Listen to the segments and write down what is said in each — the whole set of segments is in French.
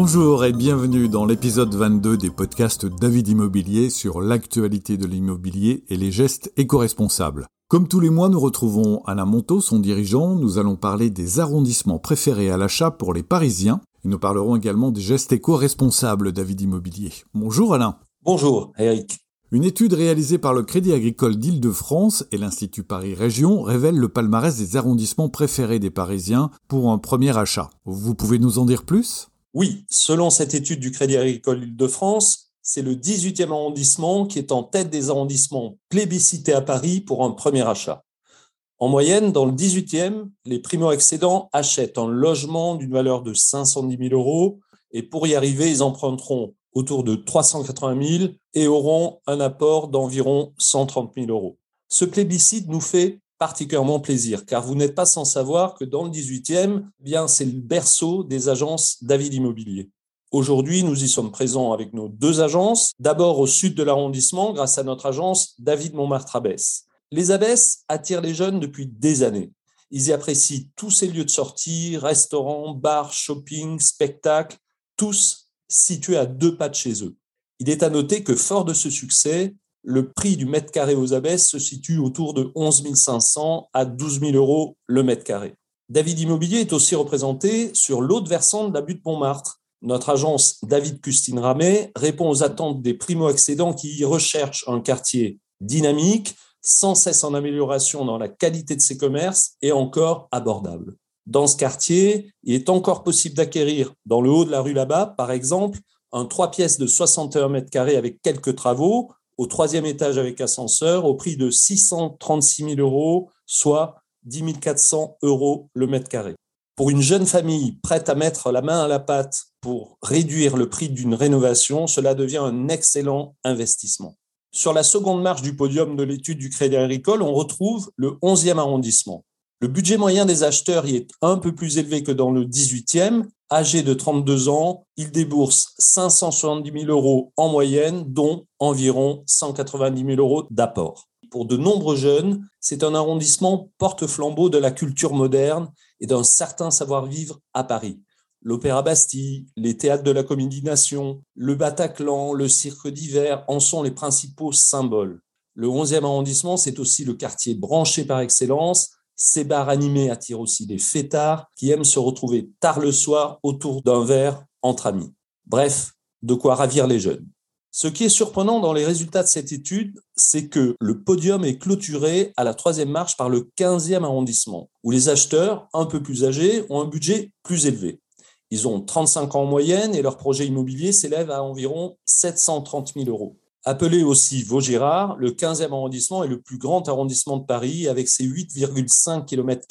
Bonjour et bienvenue dans l'épisode 22 des podcasts David Immobilier sur l'actualité de l'immobilier et les gestes éco-responsables. Comme tous les mois, nous retrouvons Alain Monteau, son dirigeant. Nous allons parler des arrondissements préférés à l'achat pour les Parisiens. Et nous parlerons également des gestes éco-responsables David Immobilier. Bonjour Alain. Bonjour Eric. Une étude réalisée par le Crédit agricole d'Île-de-France et l'Institut Paris Région révèle le palmarès des arrondissements préférés des Parisiens pour un premier achat. Vous pouvez nous en dire plus? Oui, selon cette étude du Crédit agricole Île-de-France, c'est le 18e arrondissement qui est en tête des arrondissements plébiscités à Paris pour un premier achat. En moyenne, dans le 18e, les primo-accédants achètent un logement d'une valeur de 510 000 euros et pour y arriver, ils emprunteront autour de 380 000 et auront un apport d'environ 130 000 euros. Ce plébiscite nous fait particulièrement plaisir, car vous n'êtes pas sans savoir que dans le 18e, eh bien c'est le berceau des agences David Immobilier. Aujourd'hui, nous y sommes présents avec nos deux agences. D'abord au sud de l'arrondissement, grâce à notre agence David Montmartre Abbesse. Les Abbesses attirent les jeunes depuis des années. Ils y apprécient tous ces lieux de sortie, restaurants, bars, shopping, spectacles, tous situés à deux pas de chez eux. Il est à noter que fort de ce succès, le prix du mètre carré aux abbesses se situe autour de 11 500 à 12 000 euros le mètre carré. David Immobilier est aussi représenté sur l'autre versant de la butte Montmartre. Notre agence David Custine Ramet répond aux attentes des primo-accédants qui recherchent un quartier dynamique, sans cesse en amélioration dans la qualité de ses commerces et encore abordable. Dans ce quartier, il est encore possible d'acquérir, dans le haut de la rue là-bas, par exemple, un trois pièces de 61 mètres carrés avec quelques travaux, au troisième étage avec ascenseur au prix de 636 000 euros, soit 10 400 euros le mètre carré. Pour une jeune famille prête à mettre la main à la pâte pour réduire le prix d'une rénovation, cela devient un excellent investissement. Sur la seconde marche du podium de l'étude du Crédit Agricole, on retrouve le 11e arrondissement. Le budget moyen des acheteurs y est un peu plus élevé que dans le 18e, âgé de 32 ans, il débourse 570 000 euros en moyenne, dont environ 190 000 euros d'apport. Pour de nombreux jeunes, c'est un arrondissement porte-flambeau de la culture moderne et d'un certain savoir-vivre à Paris. L'Opéra Bastille, les théâtres de la Comédie Nation, le Bataclan, le Cirque d'hiver en sont les principaux symboles. Le 11e arrondissement, c'est aussi le quartier branché par excellence ces bars animés attirent aussi des fêtards qui aiment se retrouver tard le soir autour d'un verre entre amis. Bref, de quoi ravir les jeunes. Ce qui est surprenant dans les résultats de cette étude, c'est que le podium est clôturé à la troisième marche par le 15e arrondissement, où les acheteurs, un peu plus âgés, ont un budget plus élevé. Ils ont 35 ans en moyenne et leur projet immobilier s'élève à environ 730 000 euros. Appelé aussi Vaugirard, le 15e arrondissement est le plus grand arrondissement de Paris avec ses 8,5 km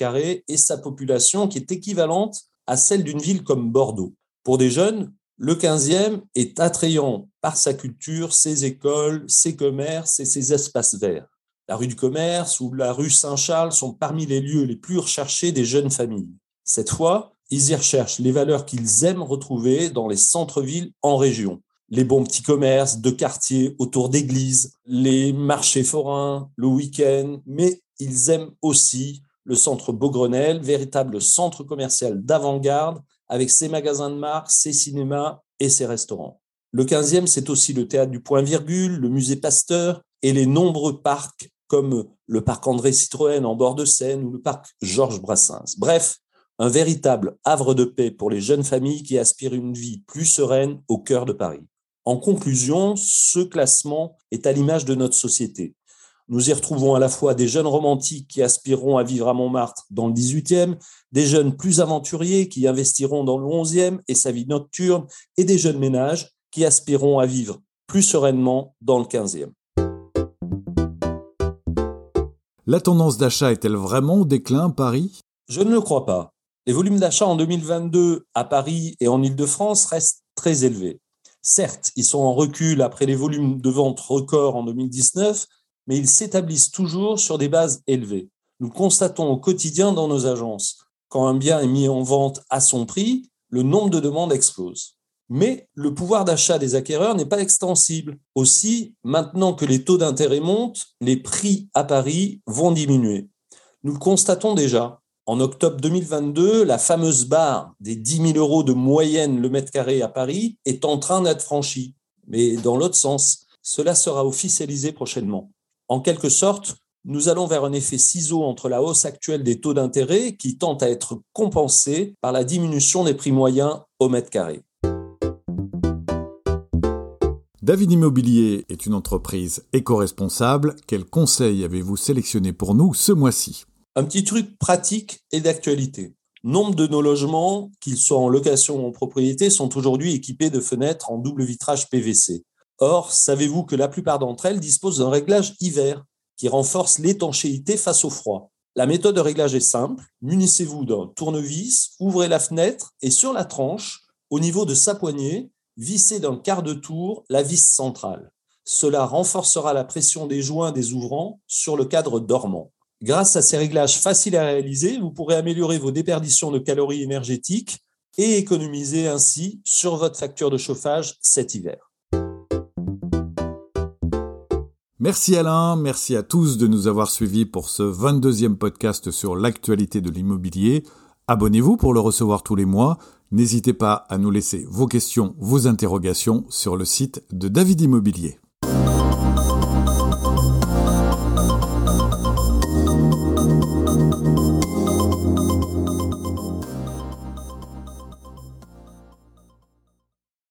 et sa population qui est équivalente à celle d'une ville comme Bordeaux. Pour des jeunes, le 15e est attrayant par sa culture, ses écoles, ses commerces et ses espaces verts. La rue du Commerce ou la rue Saint-Charles sont parmi les lieux les plus recherchés des jeunes familles. Cette fois, ils y recherchent les valeurs qu'ils aiment retrouver dans les centres-villes en région les bons petits commerces de quartier autour d'églises, les marchés forains, le week-end, mais ils aiment aussi le centre Beaugrenelle, véritable centre commercial d'avant-garde avec ses magasins de marque, ses cinémas et ses restaurants. Le 15e, c'est aussi le théâtre du Point-Virgule, le musée Pasteur et les nombreux parcs comme le parc André Citroën en bord de Seine ou le parc Georges Brassens. Bref, un véritable havre de paix pour les jeunes familles qui aspirent une vie plus sereine au cœur de Paris. En conclusion, ce classement est à l'image de notre société. Nous y retrouvons à la fois des jeunes romantiques qui aspireront à vivre à Montmartre dans le 18e, des jeunes plus aventuriers qui investiront dans le 11e et sa vie nocturne, et des jeunes ménages qui aspireront à vivre plus sereinement dans le 15e. La tendance d'achat est-elle vraiment au déclin à Paris? Je ne le crois pas. Les volumes d'achat en 2022 à Paris et en Île-de-France restent très élevés. Certes, ils sont en recul après les volumes de vente records en 2019, mais ils s'établissent toujours sur des bases élevées. Nous constatons au quotidien dans nos agences, quand un bien est mis en vente à son prix, le nombre de demandes explose. Mais le pouvoir d'achat des acquéreurs n'est pas extensible. Aussi, maintenant que les taux d'intérêt montent, les prix à Paris vont diminuer. Nous constatons déjà. En octobre 2022, la fameuse barre des 10 000 euros de moyenne le mètre carré à Paris est en train d'être franchie. Mais dans l'autre sens, cela sera officialisé prochainement. En quelque sorte, nous allons vers un effet ciseau entre la hausse actuelle des taux d'intérêt qui tente à être compensée par la diminution des prix moyens au mètre carré. David Immobilier est une entreprise éco-responsable. Quels conseils avez-vous sélectionné pour nous ce mois-ci? Un petit truc pratique et d'actualité. Nombre de nos logements, qu'ils soient en location ou en propriété, sont aujourd'hui équipés de fenêtres en double vitrage PVC. Or, savez-vous que la plupart d'entre elles disposent d'un réglage hiver qui renforce l'étanchéité face au froid? La méthode de réglage est simple. Munissez-vous d'un tournevis, ouvrez la fenêtre et sur la tranche, au niveau de sa poignée, vissez d'un quart de tour la vis centrale. Cela renforcera la pression des joints des ouvrants sur le cadre dormant. Grâce à ces réglages faciles à réaliser, vous pourrez améliorer vos déperditions de calories énergétiques et économiser ainsi sur votre facture de chauffage cet hiver. Merci Alain, merci à tous de nous avoir suivis pour ce 22e podcast sur l'actualité de l'immobilier. Abonnez-vous pour le recevoir tous les mois. N'hésitez pas à nous laisser vos questions, vos interrogations sur le site de David Immobilier.